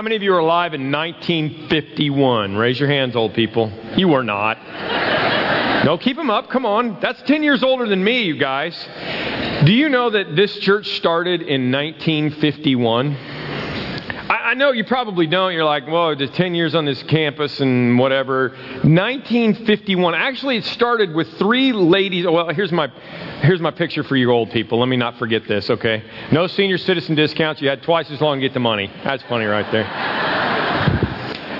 How many of you are alive in 1951? Raise your hands, old people. You were not. No, keep them up. Come on. That's 10 years older than me, you guys. Do you know that this church started in 1951? I, know you probably don't. You're like, well, just 10 years on this campus and whatever. 1951. Actually, it started with three ladies. Well, here's my, here's my picture for you old people. Let me not forget this, okay? No senior citizen discounts. You had twice as long to get the money. That's funny right there.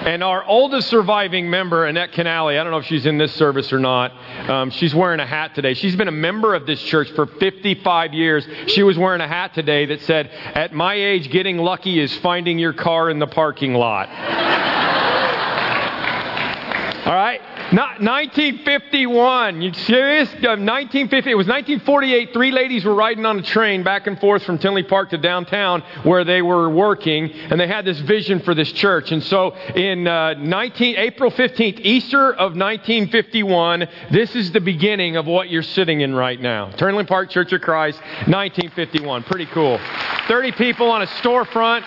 And our oldest surviving member, Annette Canale, I don't know if she's in this service or not. Um, she's wearing a hat today. She's been a member of this church for 55 years. She was wearing a hat today that said, At my age, getting lucky is finding your car in the parking lot. All right? Not 1951. You serious? 1950. It was 1948. Three ladies were riding on a train back and forth from Tinley Park to downtown where they were working, and they had this vision for this church. And so, in uh, 19, April 15th, Easter of 1951, this is the beginning of what you're sitting in right now. Tinley Park Church of Christ, 1951. Pretty cool. 30 people on a storefront.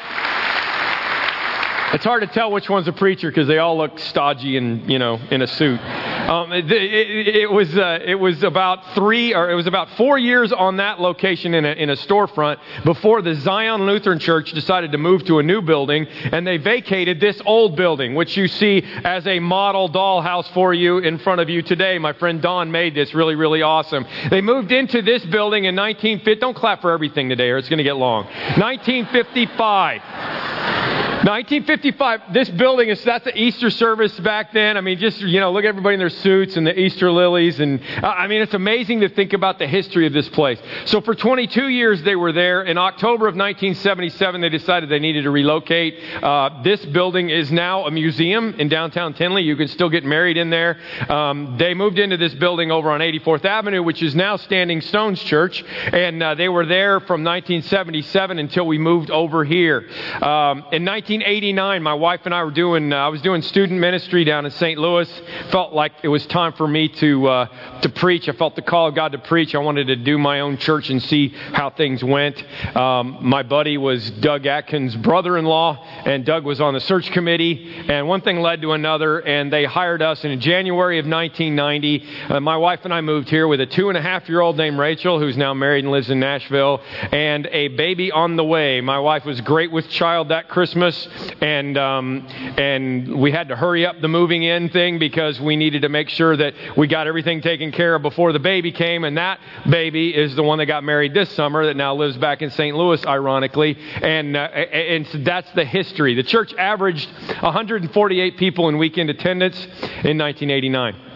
It's hard to tell which one's a preacher because they all look stodgy and you know in a suit. Um, it, it, it, was uh, it was about three or it was about four years on that location in a, in a storefront before the Zion Lutheran Church decided to move to a new building and they vacated this old building, which you see as a model dollhouse for you in front of you today. My friend Don made this really really awesome. They moved into this building in 1950. Don't clap for everything today, or it's going to get long. 1955. 1955, this building is, that's the Easter service back then. I mean, just, you know, look at everybody in their suits and the Easter lilies. And uh, I mean, it's amazing to think about the history of this place. So for 22 years, they were there. In October of 1977, they decided they needed to relocate. Uh, this building is now a museum in downtown Tinley. You can still get married in there. Um, they moved into this building over on 84th Avenue, which is now Standing Stones Church. And uh, they were there from 1977 until we moved over here. Um, in 19 1989, my wife and I were doing, uh, I was doing student ministry down in St. Louis. Felt like it was time for me to, uh, to preach. I felt the call of God to preach. I wanted to do my own church and see how things went. Um, my buddy was Doug Atkins' brother in law, and Doug was on the search committee. And one thing led to another, and they hired us. And in January of 1990, uh, my wife and I moved here with a two and a half year old named Rachel, who's now married and lives in Nashville, and a baby on the way. My wife was great with child that Christmas and um, and we had to hurry up the moving in thing because we needed to make sure that we got everything taken care of before the baby came. And that baby is the one that got married this summer that now lives back in St. Louis, ironically. And uh, and so that's the history. The church averaged 148 people in weekend attendance in 1989.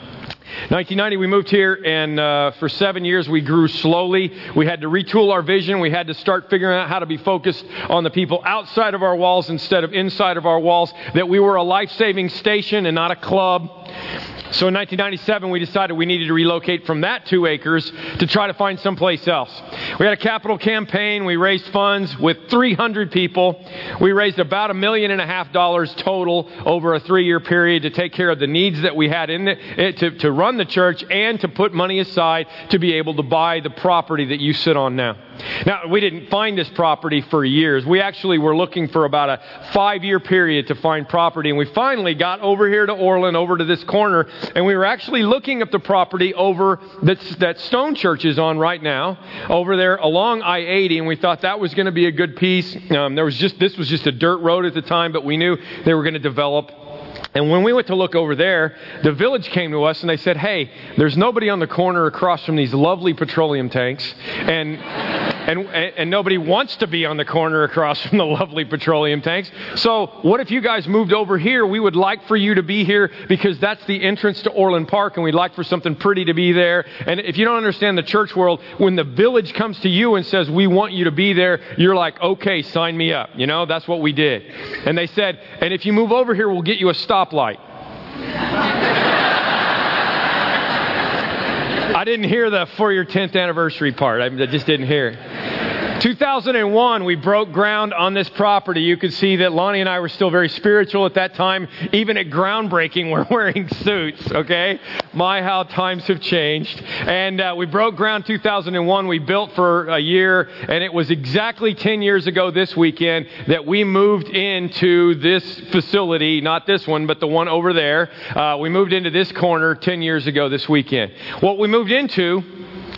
1990, we moved here, and uh, for seven years, we grew slowly. We had to retool our vision. We had to start figuring out how to be focused on the people outside of our walls instead of inside of our walls, that we were a life saving station and not a club. So in 1997, we decided we needed to relocate from that two acres to try to find someplace else. We had a capital campaign. We raised funds with 300 people. We raised about a million and a half dollars total over a three year period to take care of the needs that we had in eh, to, to run the church and to put money aside to be able to buy the property that you sit on now. Now, we didn't find this property for years. We actually were looking for about a five year period to find property, and we finally got over here to Orland, over to this corner, and we were actually looking at the property over that, that Stone Church is on right now, over there along I 80, and we thought that was going to be a good piece. Um, there was just, this was just a dirt road at the time, but we knew they were going to develop and when we went to look over there, the village came to us and they said, Hey, there's nobody on the corner across from these lovely petroleum tanks. And and, and nobody wants to be on the corner across from the lovely petroleum tanks. So, what if you guys moved over here? We would like for you to be here because that's the entrance to Orland Park, and we'd like for something pretty to be there. And if you don't understand the church world, when the village comes to you and says, We want you to be there, you're like, Okay, sign me up. You know, that's what we did. And they said, And if you move over here, we'll get you a stoplight. I didn't hear the for your 10th anniversary part. I just didn't hear it. 2001, we broke ground on this property. You could see that Lonnie and I were still very spiritual at that time. Even at groundbreaking, we're wearing suits, okay? My, how times have changed. And uh, we broke ground 2001. We built for a year, and it was exactly 10 years ago this weekend that we moved into this facility, not this one, but the one over there. Uh, we moved into this corner 10 years ago this weekend. What we moved into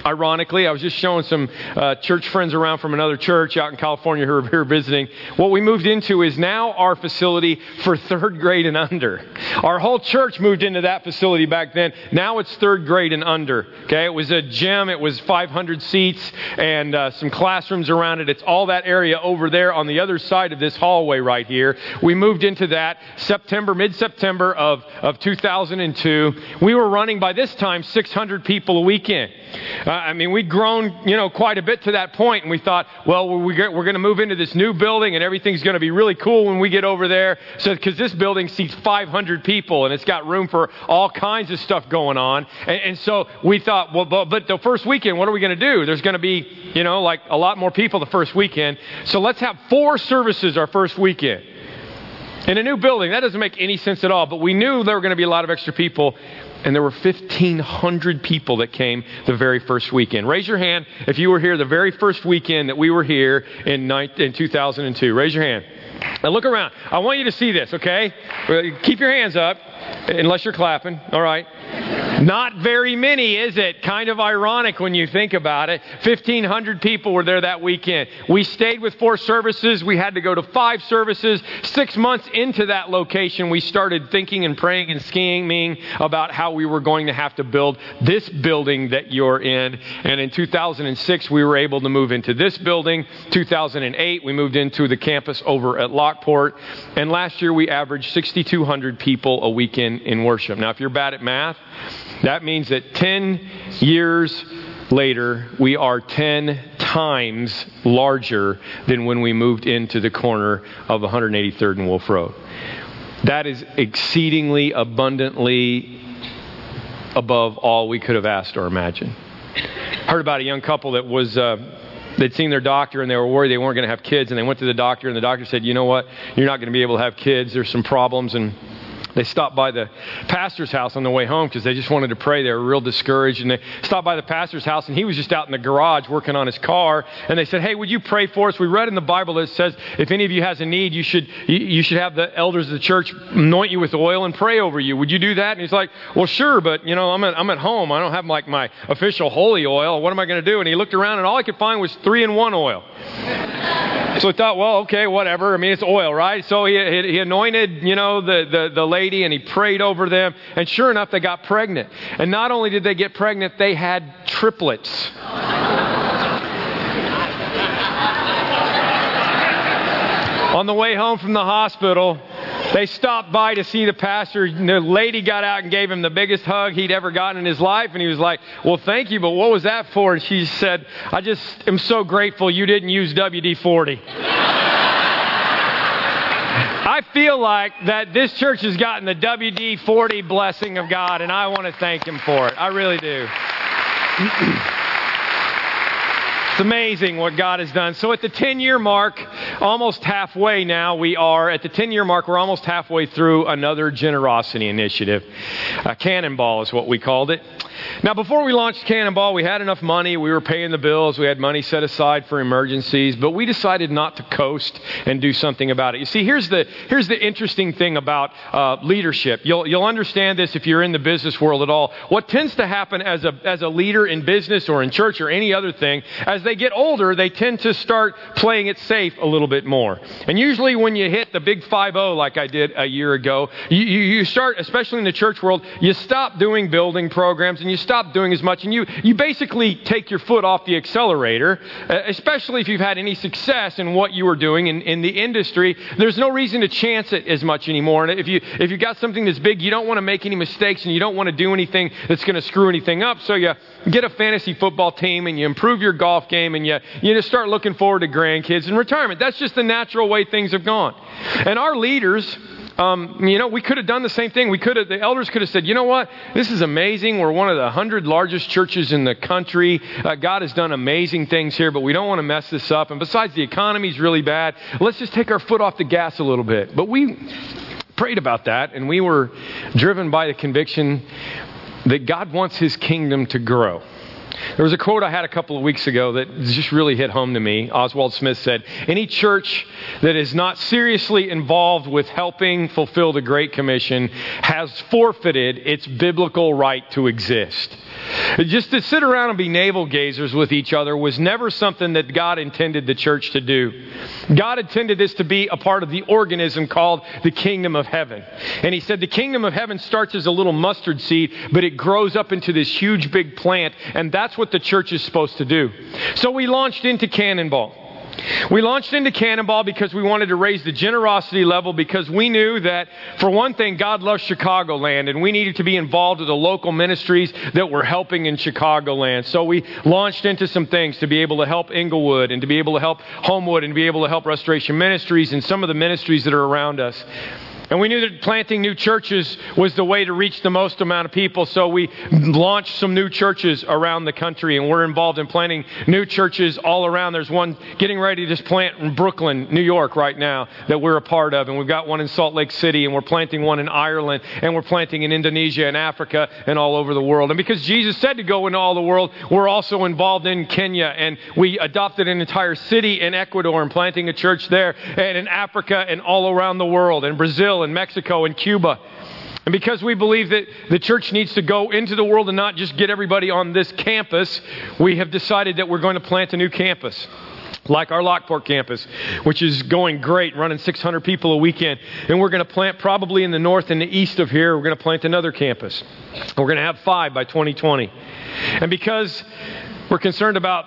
ironically. I was just showing some uh, church friends around from another church out in California who are here visiting. What we moved into is now our facility for third grade and under. Our whole church moved into that facility back then. Now it's third grade and under. Okay, it was a gym. It was 500 seats and uh, some classrooms around it. It's all that area over there on the other side of this hallway right here. We moved into that September, mid-September of, of 2002. We were running by this time 600 people a weekend. Uh, I mean, we'd grown, you know, quite a bit to that point, and we thought, well, we get, we're going to move into this new building, and everything's going to be really cool when we get over there. So, because this building seats 500 people, and it's got room for all kinds of stuff going on, and, and so we thought, well, but, but the first weekend, what are we going to do? There's going to be, you know, like a lot more people the first weekend. So let's have four services our first weekend in a new building. That doesn't make any sense at all. But we knew there were going to be a lot of extra people and there were 1,500 people that came the very first weekend. Raise your hand if you were here the very first weekend that we were here in, in 2002. Raise your hand. Now look around. I want you to see this, okay? Keep your hands up, unless you're clapping. All right. Not very many, is it? Kind of ironic when you think about it. 1,500 people were there that weekend. We stayed with four services. We had to go to five services. Six months into that location, we started thinking and praying and scheming about how we were going to have to build this building that you're in. And in 2006, we were able to move into this building. 2008, we moved into the campus over at Lockport. And last year, we averaged 6,200 people a weekend in worship. Now, if you're bad at math, that means that 10 years later, we are 10 times larger than when we moved into the corner of 183rd and Wolf Road. That is exceedingly abundantly above all we could have asked or imagined. Heard about a young couple that was. Uh, they'd seen their doctor and they were worried they weren't going to have kids, and they went to the doctor, and the doctor said, "You know what? You're not going to be able to have kids. There's some problems." And they stopped by the pastor's house on the way home because they just wanted to pray. They were real discouraged. And they stopped by the pastor's house, and he was just out in the garage working on his car. And they said, Hey, would you pray for us? We read in the Bible that it says, if any of you has a need, you should, you should have the elders of the church anoint you with oil and pray over you. Would you do that? And he's like, Well, sure, but, you know, I'm at, I'm at home. I don't have like my official holy oil. What am I going to do? And he looked around, and all I could find was three in one oil. So I thought, well, okay, whatever. I mean, it's oil, right? So he, he anointed, you know, the, the, the lady and he prayed over them. And sure enough, they got pregnant. And not only did they get pregnant, they had triplets. On the way home from the hospital, they stopped by to see the pastor. The lady got out and gave him the biggest hug he'd ever gotten in his life. And he was like, Well, thank you, but what was that for? And she said, I just am so grateful you didn't use WD 40. I feel like that this church has gotten the WD 40 blessing of God, and I want to thank Him for it. I really do. It's amazing what God has done. So at the 10 year mark, almost halfway now, we are at the 10 year mark, we're almost halfway through another generosity initiative. A cannonball is what we called it. Now, before we launched Cannonball, we had enough money. We were paying the bills. We had money set aside for emergencies, but we decided not to coast and do something about it. You see, here's the, here's the interesting thing about uh, leadership. You'll, you'll understand this if you're in the business world at all. What tends to happen as a, as a leader in business or in church or any other thing, as they get older, they tend to start playing it safe a little bit more. And usually when you hit the big 5 0 like I did a year ago, you, you start, especially in the church world, you stop doing building programs and and you stop doing as much and you, you basically take your foot off the accelerator, uh, especially if you've had any success in what you were doing in, in the industry. There's no reason to chance it as much anymore. And if, you, if you've got something that's big, you don't want to make any mistakes and you don't want to do anything that's going to screw anything up. So you get a fantasy football team and you improve your golf game and you, you just start looking forward to grandkids and retirement. That's just the natural way things have gone. And our leaders, um, you know, we could have done the same thing. We could have, the elders could have said, you know what? This is amazing. We're one of the hundred largest churches in the country. Uh, God has done amazing things here, but we don't want to mess this up. And besides, the economy's really bad. Let's just take our foot off the gas a little bit. But we prayed about that, and we were driven by the conviction that God wants his kingdom to grow. There was a quote I had a couple of weeks ago that just really hit home to me. Oswald Smith said, Any church that is not seriously involved with helping fulfill the Great Commission has forfeited its biblical right to exist. Just to sit around and be navel gazers with each other was never something that God intended the church to do. God intended this to be a part of the organism called the kingdom of heaven. And He said the kingdom of heaven starts as a little mustard seed, but it grows up into this huge big plant, and that's what the church is supposed to do. So we launched into Cannonball. We launched into Cannonball because we wanted to raise the generosity level because we knew that, for one thing, God loves Chicagoland and we needed to be involved with the local ministries that were helping in Chicagoland. So we launched into some things to be able to help Englewood and to be able to help Homewood and to be able to help Restoration Ministries and some of the ministries that are around us. And we knew that planting new churches was the way to reach the most amount of people, so we launched some new churches around the country, and we're involved in planting new churches all around. There's one getting ready to just plant in Brooklyn, New York, right now that we're a part of, and we've got one in Salt Lake City, and we're planting one in Ireland, and we're planting in Indonesia and Africa and all over the world. And because Jesus said to go into all the world, we're also involved in Kenya, and we adopted an entire city in Ecuador and planting a church there, and in Africa and all around the world, and Brazil and Mexico and Cuba. And because we believe that the church needs to go into the world and not just get everybody on this campus, we have decided that we're going to plant a new campus like our Lockport campus, which is going great, running 600 people a weekend. And we're going to plant probably in the north and the east of here, we're going to plant another campus. We're going to have five by 2020. And because we're concerned about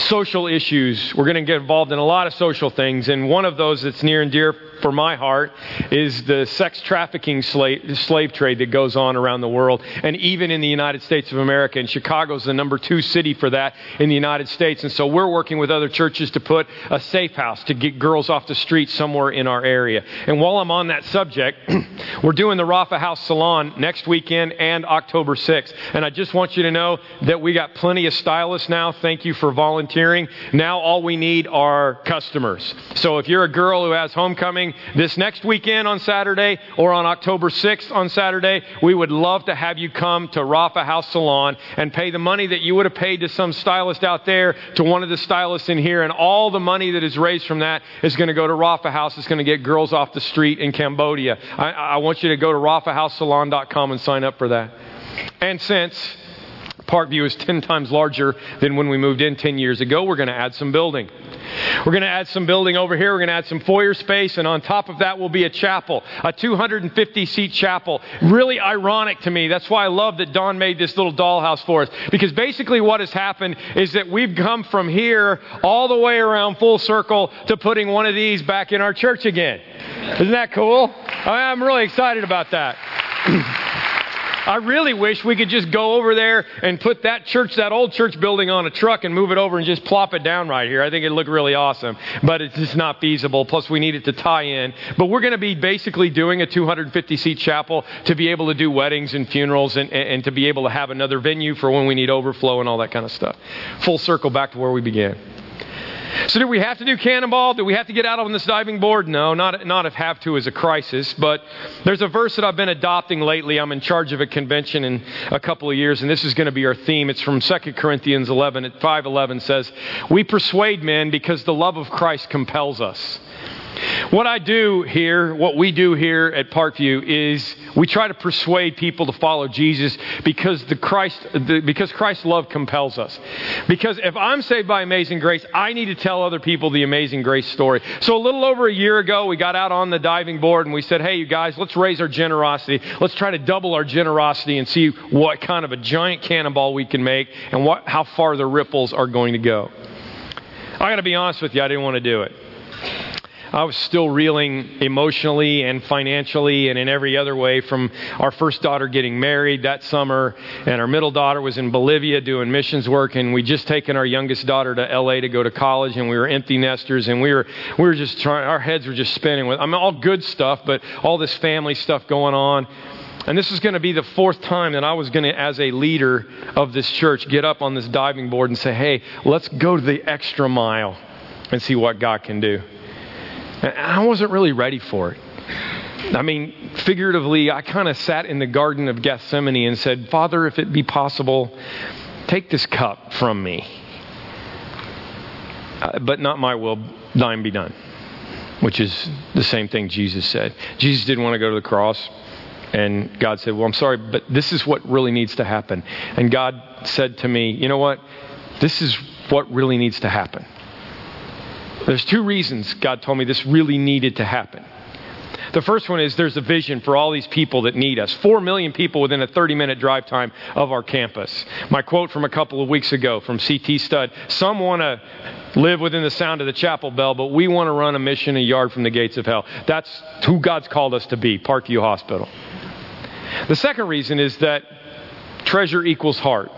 social issues, we're going to get involved in a lot of social things. And one of those that's near and dear for my heart is the sex trafficking slave, slave trade that goes on around the world, and even in the United States of America. And Chicago is the number two city for that in the United States. And so we're working with other churches to put a safe house to get girls off the street somewhere in our area. And while I'm on that subject, we're doing the Rapha House Salon next weekend and October 6th. And I just want you to know that we got plenty of stylists now. Thank you for volunteering. Now all we need are customers. So if you're a girl who has homecoming, this next weekend on Saturday or on October 6th on Saturday, we would love to have you come to Rapha House Salon and pay the money that you would have paid to some stylist out there to one of the stylists in here. And all the money that is raised from that is going to go to Rapha House. It's going to get girls off the street in Cambodia. I, I want you to go to RaphaHouseSalon.com and sign up for that. And since Parkview is 10 times larger than when we moved in 10 years ago. We're going to add some building. We're going to add some building over here. We're going to add some foyer space, and on top of that will be a chapel, a 250 seat chapel. Really ironic to me. That's why I love that Don made this little dollhouse for us. Because basically, what has happened is that we've come from here all the way around full circle to putting one of these back in our church again. Isn't that cool? I'm really excited about that. I really wish we could just go over there and put that church, that old church building on a truck and move it over and just plop it down right here. I think it'd look really awesome, but it's just not feasible. Plus, we need it to tie in. But we're going to be basically doing a 250 seat chapel to be able to do weddings and funerals and, and, and to be able to have another venue for when we need overflow and all that kind of stuff. Full circle back to where we began. So, do we have to do cannonball? Do we have to get out on this diving board? No, not, not if have to is a crisis. But there's a verse that I've been adopting lately. I'm in charge of a convention in a couple of years, and this is going to be our theme. It's from 2 Corinthians 11 at 5:11 says, "We persuade men because the love of Christ compels us." What I do here, what we do here at Parkview is we try to persuade people to follow Jesus because the Christ the, because Christ's love compels us. Because if I'm saved by amazing grace, I need to tell other people the amazing grace story. So a little over a year ago, we got out on the diving board and we said, "Hey, you guys, let's raise our generosity. Let's try to double our generosity and see what kind of a giant cannonball we can make and what how far the ripples are going to go." I got to be honest with you, I didn't want to do it. I was still reeling emotionally and financially and in every other way from our first daughter getting married that summer, and our middle daughter was in Bolivia doing missions work, and we just taken our youngest daughter to LA to go to college, and we were empty nesters, and we were we were just trying. Our heads were just spinning with I mean all good stuff, but all this family stuff going on. And this is going to be the fourth time that I was going to, as a leader of this church, get up on this diving board and say, hey, let's go to the extra mile and see what God can do. And I wasn't really ready for it. I mean, figuratively, I kind of sat in the Garden of Gethsemane and said, Father, if it be possible, take this cup from me. Uh, but not my will, thine be done. Which is the same thing Jesus said. Jesus didn't want to go to the cross. And God said, Well, I'm sorry, but this is what really needs to happen. And God said to me, You know what? This is what really needs to happen. There's two reasons God told me this really needed to happen. The first one is there's a vision for all these people that need us. Four million people within a 30 minute drive time of our campus. My quote from a couple of weeks ago from CT Studd Some want to live within the sound of the chapel bell, but we want to run a mission a yard from the gates of hell. That's who God's called us to be, Parkview Hospital. The second reason is that treasure equals heart.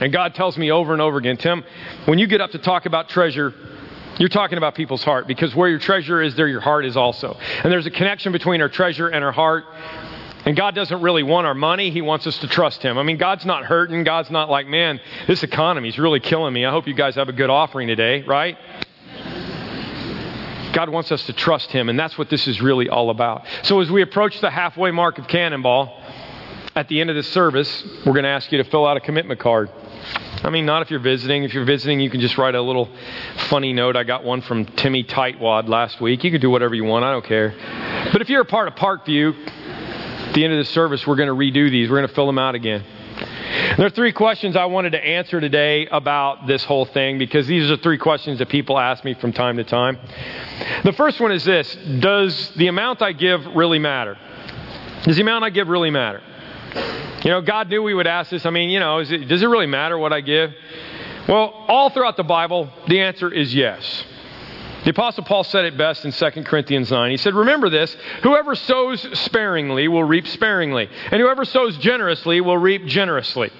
And God tells me over and over again, Tim, when you get up to talk about treasure, you're talking about people's heart because where your treasure is, there your heart is also. And there's a connection between our treasure and our heart. And God doesn't really want our money. He wants us to trust Him. I mean, God's not hurting. God's not like, man, this economy is really killing me. I hope you guys have a good offering today, right? God wants us to trust Him, and that's what this is really all about. So, as we approach the halfway mark of Cannonball, at the end of this service, we're going to ask you to fill out a commitment card. I mean, not if you're visiting. If you're visiting, you can just write a little funny note. I got one from Timmy Tightwad last week. You can do whatever you want. I don't care. But if you're a part of Parkview, at the end of the service, we're going to redo these. We're going to fill them out again. There are three questions I wanted to answer today about this whole thing because these are three questions that people ask me from time to time. The first one is this Does the amount I give really matter? Does the amount I give really matter? You know, God knew we would ask this. I mean, you know, it, does it really matter what I give? Well, all throughout the Bible, the answer is yes. The Apostle Paul said it best in 2 Corinthians 9. He said, Remember this whoever sows sparingly will reap sparingly, and whoever sows generously will reap generously.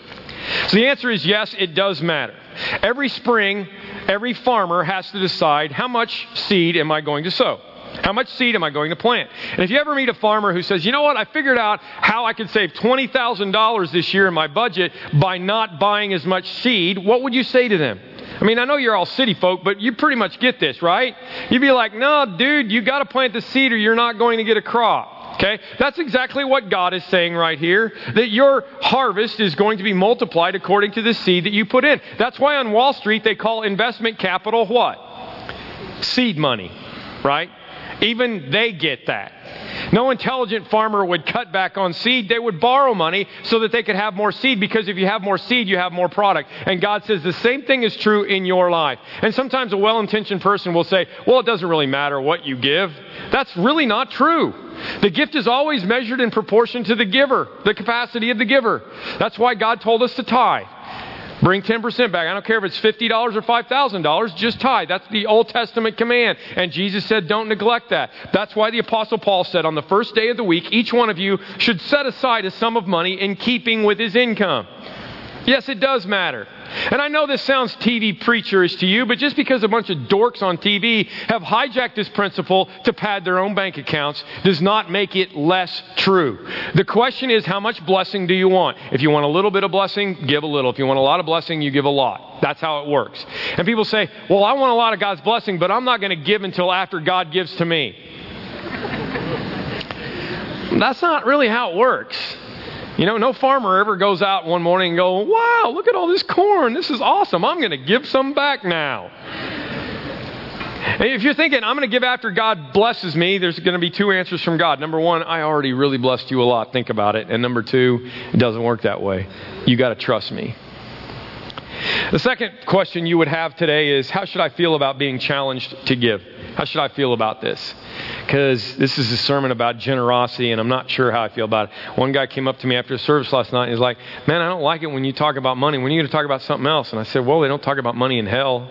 So the answer is yes, it does matter. Every spring, every farmer has to decide how much seed am I going to sow? How much seed am I going to plant? And if you ever meet a farmer who says, you know what, I figured out how I could save $20,000 this year in my budget by not buying as much seed, what would you say to them? I mean, I know you're all city folk, but you pretty much get this, right? You'd be like, no, dude, you got to plant the seed or you're not going to get a crop. Okay? That's exactly what God is saying right here that your harvest is going to be multiplied according to the seed that you put in. That's why on Wall Street they call investment capital what? Seed money, right? Even they get that. No intelligent farmer would cut back on seed. They would borrow money so that they could have more seed because if you have more seed, you have more product. And God says the same thing is true in your life. And sometimes a well intentioned person will say, well, it doesn't really matter what you give. That's really not true. The gift is always measured in proportion to the giver, the capacity of the giver. That's why God told us to tithe. Bring 10% back. I don't care if it's $50 or $5,000, just tithe. That's the Old Testament command. And Jesus said, don't neglect that. That's why the Apostle Paul said, on the first day of the week, each one of you should set aside a sum of money in keeping with his income. Yes, it does matter. And I know this sounds TV preacherish to you, but just because a bunch of dorks on TV have hijacked this principle to pad their own bank accounts does not make it less true. The question is, how much blessing do you want? If you want a little bit of blessing, give a little. If you want a lot of blessing, you give a lot. That's how it works. And people say, well, I want a lot of God's blessing, but I'm not going to give until after God gives to me. That's not really how it works. You know, no farmer ever goes out one morning and go, "Wow, look at all this corn. This is awesome. I'm going to give some back now." If you're thinking, I'm going to give after God blesses me, there's going to be two answers from God. Number one, I already really blessed you a lot. Think about it. And number two, it doesn't work that way. You got to trust me. The second question you would have today is How should I feel about being challenged to give? How should I feel about this? Because this is a sermon about generosity, and I'm not sure how I feel about it. One guy came up to me after service last night and he's like, Man, I don't like it when you talk about money. When are you going to talk about something else? And I said, Well, they don't talk about money in hell.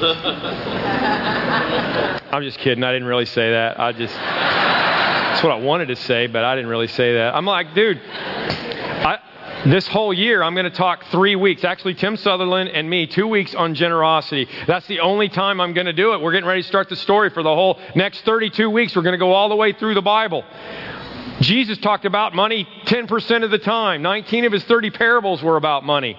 I'm just kidding. I didn't really say that. I just, that's what I wanted to say, but I didn't really say that. I'm like, dude, I, this whole year, I'm going to talk three weeks. Actually, Tim Sutherland and me, two weeks on generosity. That's the only time I'm going to do it. We're getting ready to start the story for the whole next 32 weeks. We're going to go all the way through the Bible. Jesus talked about money 10% of the time. 19 of his 30 parables were about money.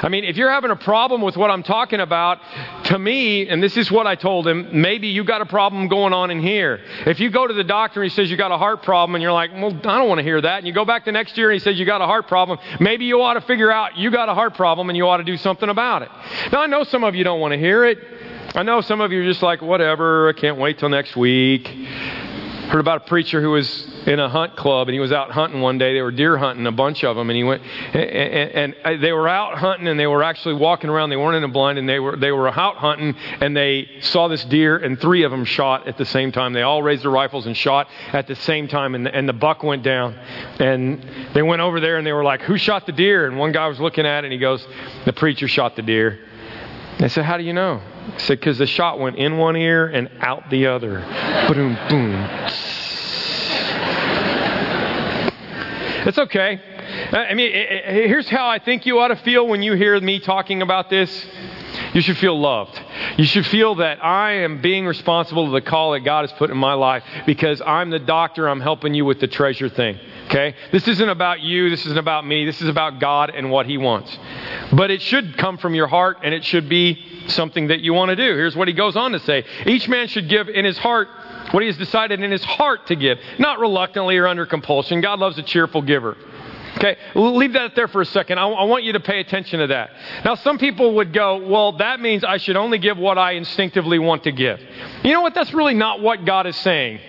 I mean, if you're having a problem with what I'm talking about, to me, and this is what I told him, maybe you got a problem going on in here. If you go to the doctor and he says you got a heart problem and you're like, well, I don't want to hear that. And you go back the next year and he says you got a heart problem, maybe you ought to figure out you got a heart problem and you ought to do something about it. Now, I know some of you don't want to hear it. I know some of you are just like, whatever, I can't wait till next week. Heard about a preacher who was in a hunt club and he was out hunting one day. They were deer hunting, a bunch of them, and he went and, and they were out hunting and they were actually walking around. They weren't in a blind and they were they were out hunting and they saw this deer and three of them shot at the same time. They all raised their rifles and shot at the same time and and the buck went down. And they went over there and they were like, "Who shot the deer?" And one guy was looking at it and he goes, "The preacher shot the deer." They said, How do you know? Said, Because the shot went in one ear and out the other. boom, boom. It's okay. I mean, here's how I think you ought to feel when you hear me talking about this. You should feel loved. You should feel that I am being responsible to the call that God has put in my life because I'm the doctor. I'm helping you with the treasure thing. Okay? This isn't about you. This isn't about me. This is about God and what He wants. But it should come from your heart and it should be something that you want to do. Here's what he goes on to say Each man should give in his heart what he has decided in his heart to give, not reluctantly or under compulsion. God loves a cheerful giver. Okay, leave that there for a second. I, I, want you to pay attention to that. Now, some people would go, well, that means I should only give what I instinctively want to give. You know what? That's really not what God is saying.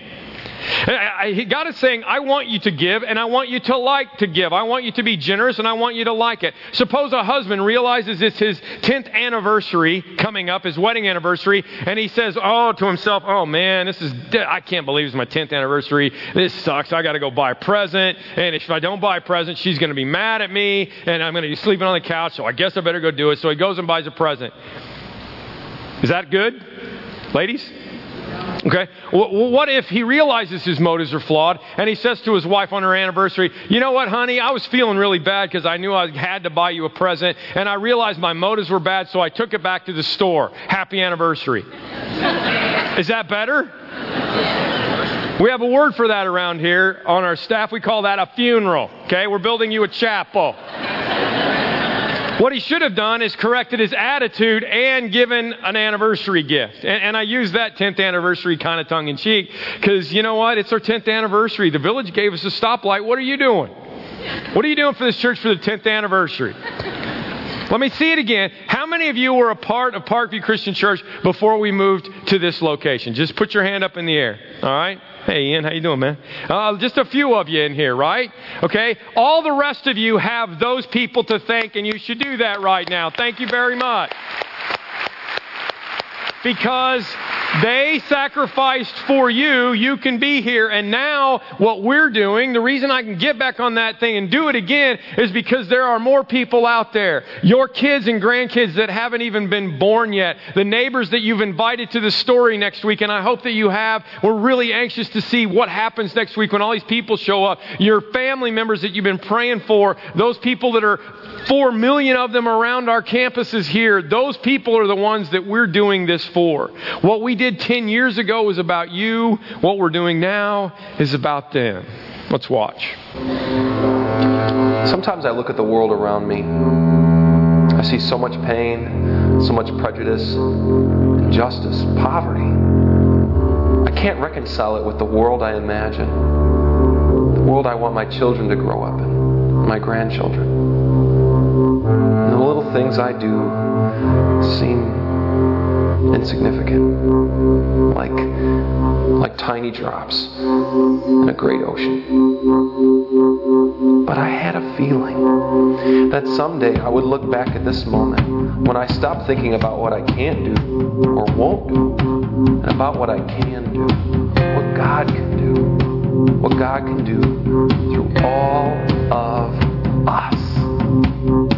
God is saying, I want you to give and I want you to like to give. I want you to be generous and I want you to like it. Suppose a husband realizes it's his 10th anniversary coming up, his wedding anniversary, and he says, Oh, to himself, Oh man, this is, I can't believe it's my 10th anniversary. This sucks. I got to go buy a present. And if I don't buy a present, she's going to be mad at me and I'm going to be sleeping on the couch. So I guess I better go do it. So he goes and buys a present. Is that good? Ladies? Okay? What if he realizes his motives are flawed and he says to his wife on her anniversary, You know what, honey? I was feeling really bad because I knew I had to buy you a present and I realized my motives were bad, so I took it back to the store. Happy anniversary. Is that better? We have a word for that around here on our staff. We call that a funeral. Okay? We're building you a chapel. What he should have done is corrected his attitude and given an anniversary gift. And, and I use that 10th anniversary kind of tongue in cheek because you know what? It's our 10th anniversary. The village gave us a stoplight. What are you doing? What are you doing for this church for the 10th anniversary? Let me see it again. How many of you were a part of Parkview Christian Church before we moved to this location? Just put your hand up in the air. All right? Hey, Ian, how you doing, man? Uh, just a few of you in here, right? Okay. All the rest of you have those people to thank, and you should do that right now. Thank you very much. Because they sacrificed for you. You can be here. And now, what we're doing, the reason I can get back on that thing and do it again is because there are more people out there. Your kids and grandkids that haven't even been born yet. The neighbors that you've invited to the story next week. And I hope that you have. We're really anxious to see what happens next week when all these people show up. Your family members that you've been praying for. Those people that are four million of them around our campuses here. Those people are the ones that we're doing this for. What we did 10 years ago was about you. What we're doing now is about them. Let's watch. Sometimes I look at the world around me. I see so much pain, so much prejudice, injustice, poverty. I can't reconcile it with the world I imagine, the world I want my children to grow up in, my grandchildren. And the little things I do seem insignificant, like, like tiny drops in a great ocean. But I had a feeling that someday I would look back at this moment when I stopped thinking about what I can't do or won't do, and about what I can do, what God can do, what God can do through all of us.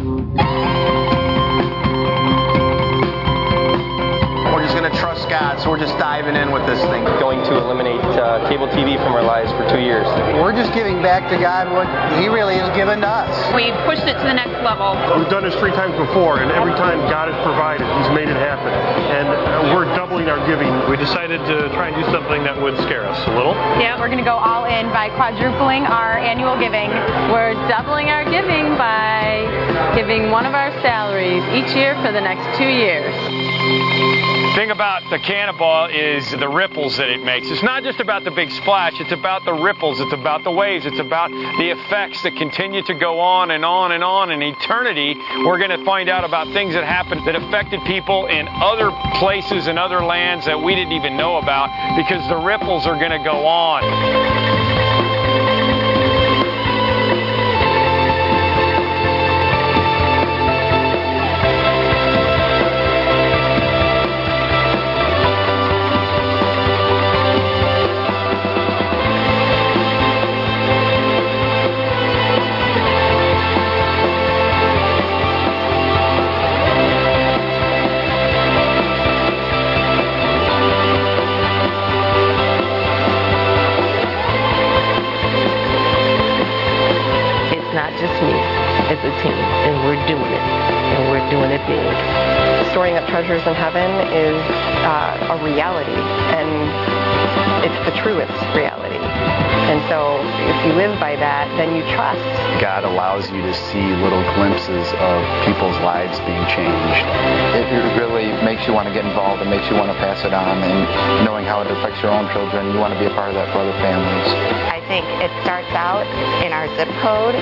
Trust God, so we're just diving in with this thing. Going to eliminate uh, cable TV from our lives for two years. We're just giving back to God what He really has given to us. We've pushed it to the next level. We've done this three times before, and every time God has provided, He's made it happen. And uh, we're doubling our giving. We decided to try and do something that would scare us a little. Yeah, we're going to go all in by quadrupling our annual giving. We're doubling our giving by giving one of our salaries each year for the next two years thing about the cannonball is the ripples that it makes. It's not just about the big splash, it's about the ripples, it's about the waves, it's about the effects that continue to go on and on and on. In eternity, we're going to find out about things that happened that affected people in other places and other lands that we didn't even know about because the ripples are going to go on. Storing up treasures in heaven is uh, a reality, and it's the truest reality. And so if you live by that, then you trust. God allows you to see little glimpses of people's lives being changed. It really makes you want to get involved and makes you want to pass it on. And knowing how it affects your own children, you want to be a part of that for other families. I think it starts out in our zip code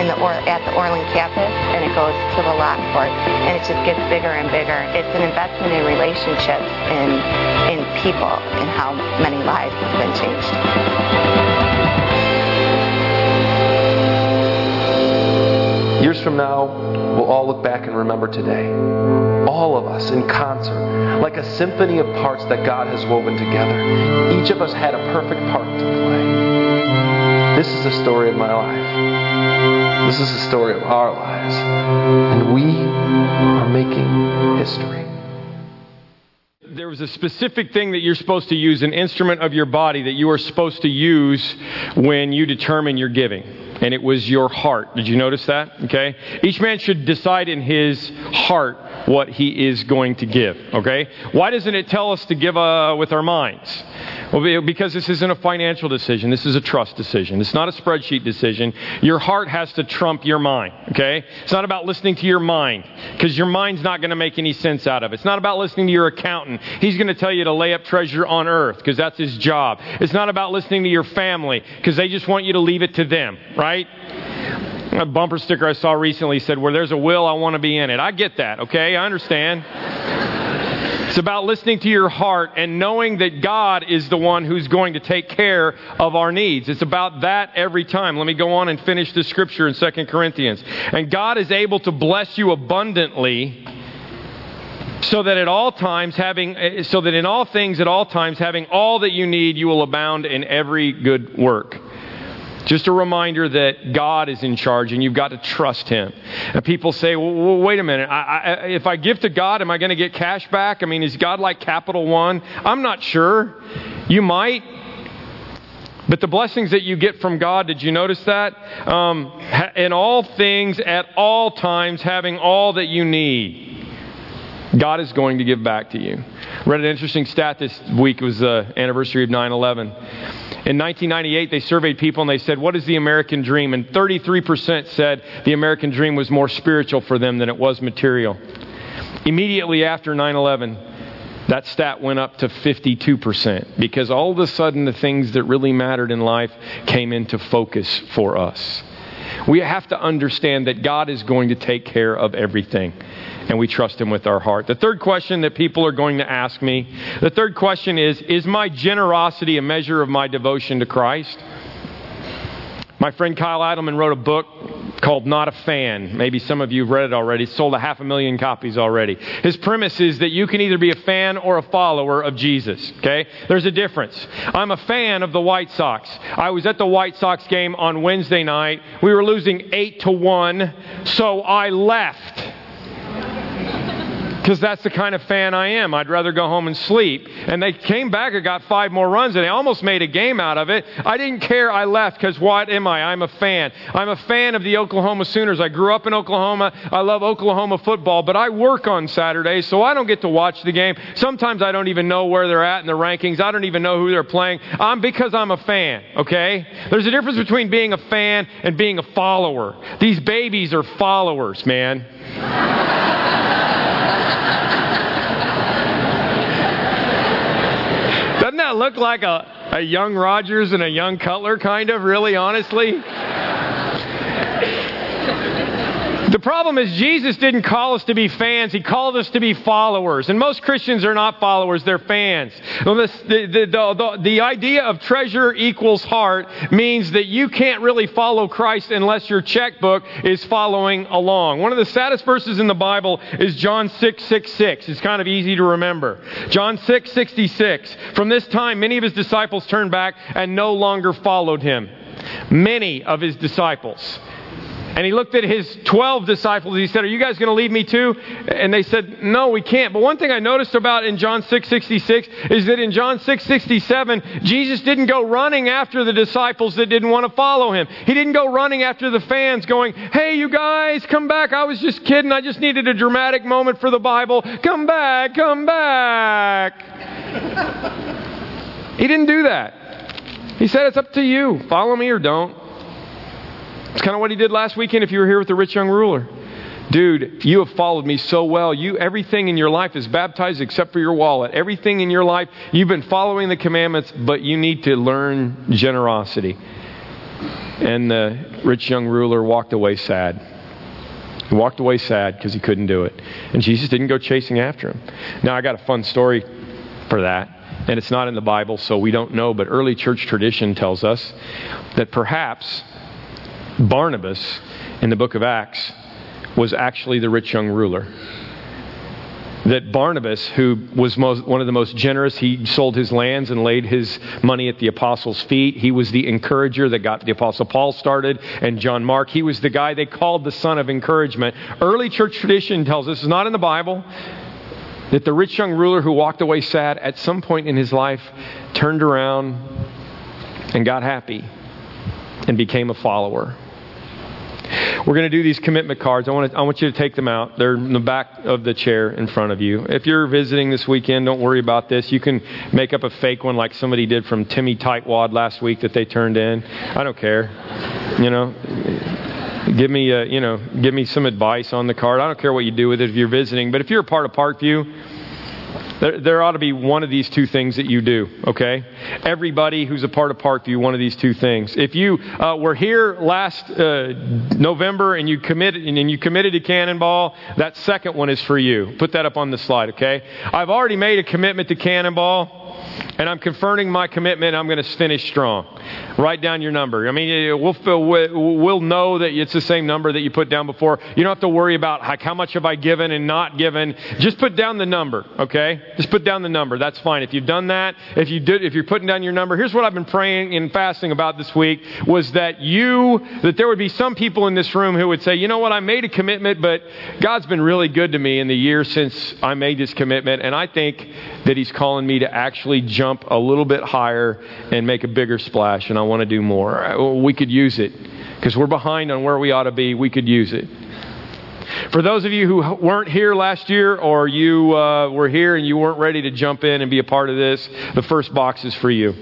in the or, at the Orland campus, and it goes to the Lockport, and it just gets bigger and bigger. It's an investment in relationships, and in people, and how many lives have been changed. Years from now, we'll all look back and remember today. All of us in concert, like a symphony of parts that God has woven together. Each of us had a perfect part to play. This is the story of my life. This is the story of our lives. And we are making history. There was a specific thing that you're supposed to use, an instrument of your body that you are supposed to use when you determine your giving. And it was your heart. Did you notice that? Okay? Each man should decide in his heart what he is going to give. Okay? Why doesn't it tell us to give uh, with our minds? Well, because this isn't a financial decision. This is a trust decision. It's not a spreadsheet decision. Your heart has to trump your mind, okay? It's not about listening to your mind because your mind's not going to make any sense out of it. It's not about listening to your accountant. He's going to tell you to lay up treasure on earth because that's his job. It's not about listening to your family because they just want you to leave it to them, right? A bumper sticker I saw recently said, Where there's a will, I want to be in it. I get that, okay? I understand. It's about listening to your heart and knowing that God is the one who's going to take care of our needs. It's about that every time. Let me go on and finish the scripture in 2 Corinthians. And God is able to bless you abundantly so that at all times having eh, so that in all things at all times having all that you need you will abound in every good work just a reminder that God is in charge and you've got to trust Him. And people say, well, wait a minute. I, I, if I give to God, am I going to get cash back? I mean, is God like Capital One? I'm not sure. You might. But the blessings that you get from God, did you notice that? Um, in all things, at all times, having all that you need, God is going to give back to you. Read an interesting stat this week. It was the anniversary of 9 11. In 1998, they surveyed people and they said, What is the American dream? And 33% said the American dream was more spiritual for them than it was material. Immediately after 9 11, that stat went up to 52% because all of a sudden the things that really mattered in life came into focus for us. We have to understand that God is going to take care of everything and we trust Him with our heart. The third question that people are going to ask me the third question is Is my generosity a measure of my devotion to Christ? My friend Kyle Idleman wrote a book called Not a Fan. Maybe some of you have read it already. Sold a half a million copies already. His premise is that you can either be a fan or a follower of Jesus. Okay? There's a difference. I'm a fan of the White Sox. I was at the White Sox game on Wednesday night. We were losing 8 to 1, so I left. Because that's the kind of fan I am. I'd rather go home and sleep. And they came back and got five more runs, and they almost made a game out of it. I didn't care. I left because what am I? I'm a fan. I'm a fan of the Oklahoma Sooners. I grew up in Oklahoma. I love Oklahoma football, but I work on Saturdays, so I don't get to watch the game. Sometimes I don't even know where they're at in the rankings. I don't even know who they're playing. I'm because I'm a fan, okay? There's a difference between being a fan and being a follower. These babies are followers, man. Doesn't that look like a, a young Rodgers and a young Cutler, kind of, really, honestly? The problem is, Jesus didn't call us to be fans, He called us to be followers. And most Christians are not followers, they're fans. The, the, the, the, idea of treasure equals heart means that you can't really follow Christ unless your checkbook is following along. One of the saddest verses in the Bible is John 6 6 6. It's kind of easy to remember. John 6 66. From this time, many of his disciples turned back and no longer followed him. Many of his disciples. And he looked at his 12 disciples he said, Are you guys going to leave me too? And they said, No, we can't. But one thing I noticed about in John 6:66 is that in John 6:67, Jesus didn't go running after the disciples that didn't want to follow him. He didn't go running after the fans going, Hey, you guys, come back. I was just kidding. I just needed a dramatic moment for the Bible. Come back, come back. he didn't do that. He said, It's up to you. Follow me or don't. It's kind of what he did last weekend if you were here with the rich young ruler. Dude, you have followed me so well. You everything in your life is baptized except for your wallet. Everything in your life, you've been following the commandments, but you need to learn generosity. And the rich young ruler walked away sad. He walked away sad because he couldn't do it. And Jesus didn't go chasing after him. Now, I got a fun story for that. And it's not in the Bible, so we don't know, but early church tradition tells us that perhaps Barnabas in the book of Acts was actually the rich young ruler. That Barnabas, who was most, one of the most generous, he sold his lands and laid his money at the apostles' feet. He was the encourager that got the apostle Paul started and John Mark. He was the guy they called the son of encouragement. Early church tradition tells us, it's not in the Bible, that the rich young ruler who walked away sad at some point in his life turned around and got happy and became a follower. We're going to do these commitment cards. I want, to, I want you to take them out. They're in the back of the chair in front of you. If you're visiting this weekend, don't worry about this. You can make up a fake one like somebody did from Timmy Tightwad last week that they turned in. I don't care. You know, give me, a, you know, give me some advice on the card. I don't care what you do with it if you're visiting. But if you're a part of Parkview, there, there, ought to be one of these two things that you do, okay? Everybody who's a part of Parkview, one of these two things. If you uh, were here last uh, November and you committed and you committed to Cannonball, that second one is for you. Put that up on the slide, okay? I've already made a commitment to Cannonball and I'm confirming my commitment. I'm going to finish strong. Write down your number. I mean, we'll, we'll know that it's the same number that you put down before. You don't have to worry about how much have I given and not given. Just put down the number, okay? Just put down the number. That's fine. If you've done that, if you did, if you're putting down your number, here's what I've been praying and fasting about this week was that you, that there would be some people in this room who would say, you know what, I made a commitment, but God's been really good to me in the years since I made this commitment, and I think that He's calling me to actually jump a little bit higher and make a bigger splash, and I want to do more. We could use it because we're behind on where we ought to be. We could use it. For those of you who weren't here last year or you uh, were here and you weren't ready to jump in and be a part of this, the first box is for you.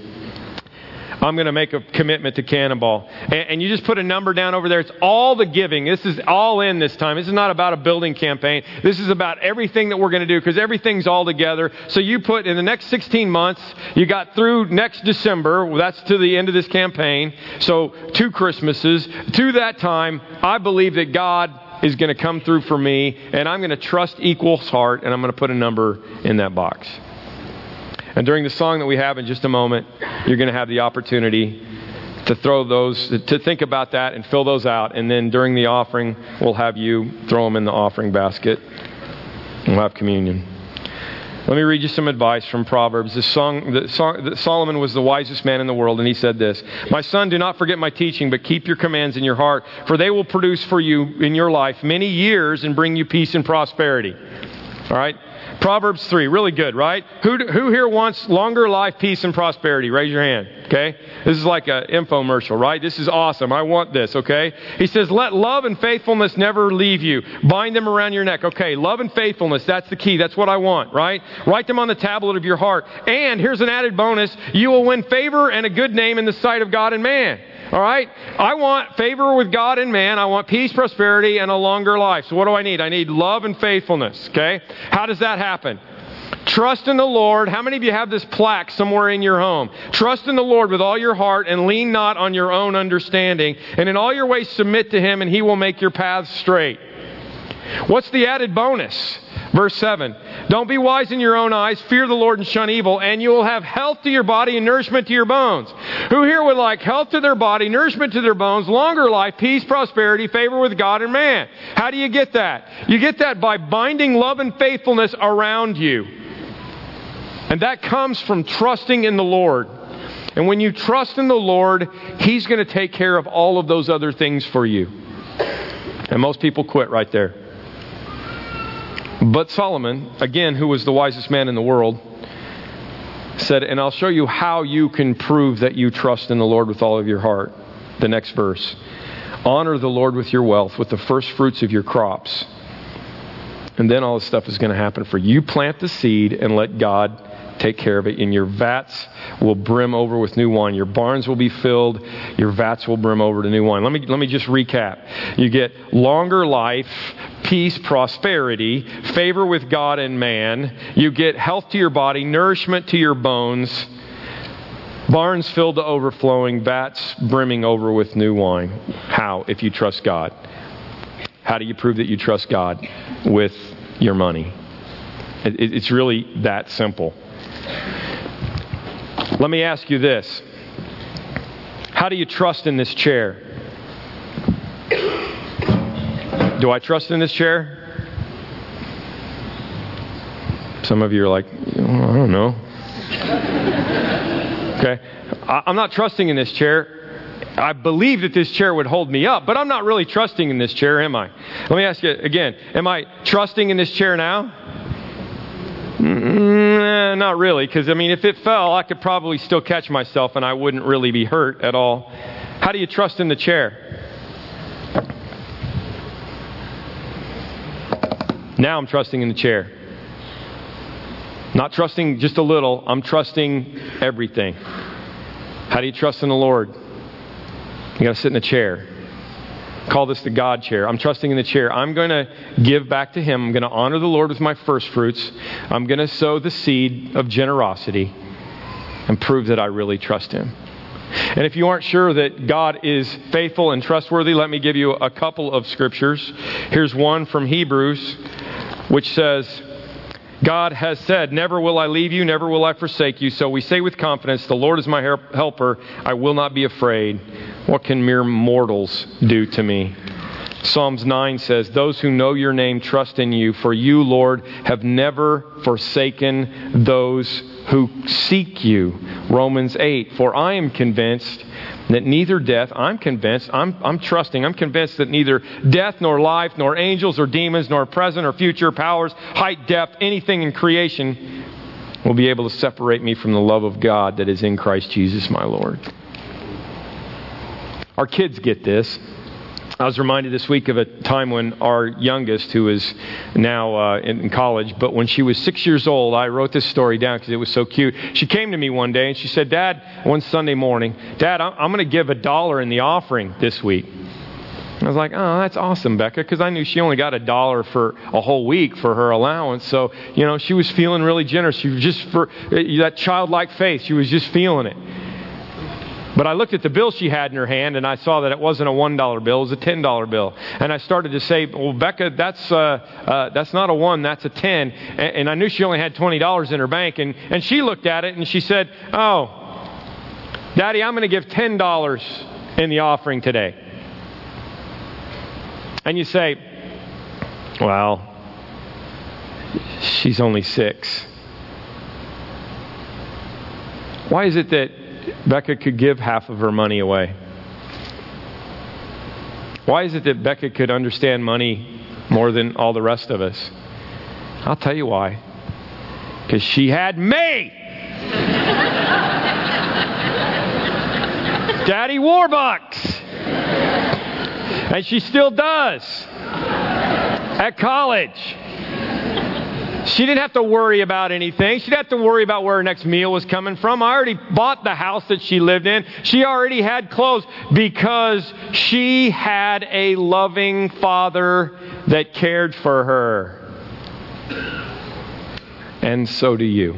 I'm going to make a commitment to Cannonball. And, and, you just put a number down over there. It's all the giving. This is all in this time. This is not about a building campaign. This is about everything that we're going to do because everything's all together. So you put in the next 16 months, you got through next December. That's to the end of this campaign. So two Christmases. To that time, I believe that God is going to come through for me, and I'm going to trust equals heart, and I'm going to put a number in that box. And during the song that we have in just a moment, you're going to have the opportunity to throw those, to think about that and fill those out. And then during the offering, we'll have you throw them in the offering basket. We'll have communion. Let me read you some advice from Proverbs. This song, the song, the, Solomon was the wisest man in the world, and he said this My son, do not forget my teaching, but keep your commands in your heart, for they will produce for you in your life many years and bring you peace and prosperity. All right? Proverbs 3, really good, right? Who, who here wants longer life, peace, and prosperity? Raise your hand, okay? This is like an infomercial, right? This is awesome. I want this, okay? He says, Let love and faithfulness never leave you. Bind them around your neck. Okay, love and faithfulness, that's the key. That's what I want, right? Write them on the tablet of your heart. And here's an added bonus you will win favor and a good name in the sight of God and man. All right? I want favor with God and man. I want peace, prosperity, and a longer life. So what do I need? I need love and faithfulness. Okay? How does that happen? Trust in the Lord. How many of you have this plaque somewhere in your home? Trust in the Lord with all your heart and lean not on your own understanding. And in all your ways submit to Him, and He will make your paths straight. What's the added bonus? Verse 7 Don't be wise in your own eyes, fear the Lord and shun evil, and you will have health to your body and nourishment to your bones. Who here would like health to their body, nourishment to their bones, longer life, peace, prosperity, favor with God and man? How do you get that? You get that by binding love and faithfulness around you. And that comes from trusting in the Lord. And when you trust in the Lord, He's going to take care of all of those other things for you. And most people quit right there. But Solomon, again, who was the wisest man in the world, said, And I'll show you how you can prove that you trust in the Lord with all of your heart. The next verse Honor the Lord with your wealth, with the first fruits of your crops. And then all this stuff is going to happen for you. You plant the seed and let God take care of it. And your vats will brim over with new wine. Your barns will be filled. Your vats will brim over to new wine. Let me, let me just recap. You get longer life, peace, prosperity, favor with God and man. You get health to your body, nourishment to your bones. Barns filled to overflowing, vats brimming over with new wine. How? If you trust God. How do you prove that you trust God? With your money. It's really that simple. Let me ask you this How do you trust in this chair? Do I trust in this chair? Some of you are like, oh, I don't know. Okay? I'm not trusting in this chair. I believe that this chair would hold me up, but I'm not really trusting in this chair, am I? Let me ask you again Am I trusting in this chair now? Mm, not really, because I mean, if it fell, I could probably still catch myself and I wouldn't really be hurt at all. How do you trust in the chair? Now I'm trusting in the chair. Not trusting just a little, I'm trusting everything. How do you trust in the Lord? You got to sit in a chair. Call this the God chair. I'm trusting in the chair. I'm going to give back to Him. I'm going to honor the Lord with my first fruits. I'm going to sow the seed of generosity and prove that I really trust Him. And if you aren't sure that God is faithful and trustworthy, let me give you a couple of scriptures. Here's one from Hebrews, which says, God has said, Never will I leave you, never will I forsake you. So we say with confidence, The Lord is my helper. I will not be afraid. What can mere mortals do to me? Psalms 9 says, Those who know your name trust in you, for you, Lord, have never forsaken those who seek you. Romans 8, For I am convinced that neither death, I'm convinced, I'm, I'm trusting, I'm convinced that neither death nor life, nor angels or demons, nor present or future powers, height, depth, anything in creation will be able to separate me from the love of God that is in Christ Jesus my Lord. Our kids get this. I was reminded this week of a time when our youngest, who is now uh, in, college, but when she was six years old, I wrote this story down because it was so cute. She came to me one day and she said, Dad, one Sunday morning, Dad, I'm, I'm going to give a dollar in the offering this week. I was like, oh, that's awesome, Becca, because I knew she only got a dollar for a whole week for her allowance. So, you know, she was feeling really generous. She was just for that childlike faith, she was just feeling it. But I looked at the bill she had in her hand and I saw that it wasn't a $1 bill, it was a $10 bill. And I started to say, Well, Becca, that's, uh, uh, that's not a 1, that's a 10. And, and, I knew she only had $20 in her bank. And, and she looked at it and she said, Oh, Daddy, I'm going to give $10 in the offering today. And you say, Well, she's only six. Why is it that Becca could give half of her money away? Why is it that Becca could understand money more than all the rest of us? I'll tell you why. Because she had me. Daddy Warbucks. And she still does at college. She didn't have to worry about anything. She didn't have to worry about where her next meal was coming from. I already bought the house that she lived in. She already had clothes because she had a loving father that cared for her. And so do you.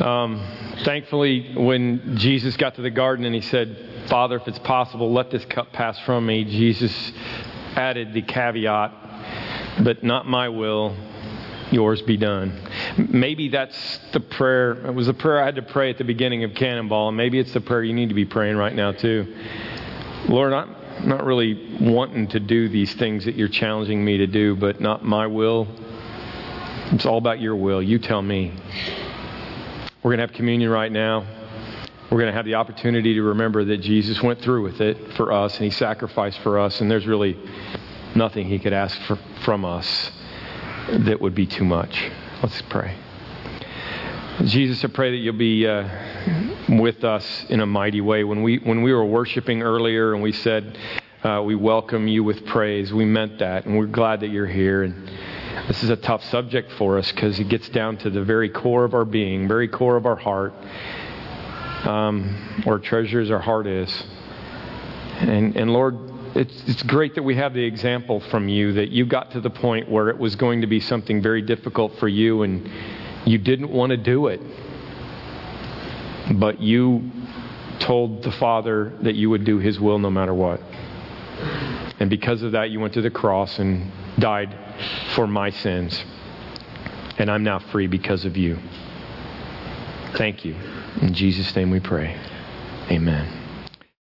Um, thankfully, when Jesus got to the garden and he said, Father, if it's possible, let this cup pass from me, Jesus added the caveat but not my will, yours be done. Maybe that's the prayer. It was a prayer I had to pray at the beginning of Cannonball, and maybe it's the prayer you need to be praying right now, too. Lord, I'm not really wanting to do these things that you're challenging me to do, but not my will. It's all about your will. You tell me. We're going to have communion right now. We're going to have the opportunity to remember that Jesus went through with it for us and he sacrificed for us, and there's really nothing he could ask for, from us that would be too much. Let's pray. Jesus, I pray that you'll be uh, with us in a mighty way. When we, when we were worshiping earlier and we said, uh, we welcome you with praise, we meant that, and we're glad that you're here. And this is a tough subject for us because it gets down to the very core of our being, very core of our heart, um, where treasures our heart is. And, and Lord, it's, it's great that we have the example from you that you got to the point where it was going to be something very difficult for you and you didn't want to do it. But you told the Father that you would do his will no matter what. And because of that, you went to the cross and died for my sins. And I'm now free because of you. Thank you. In Jesus' name we pray. Amen.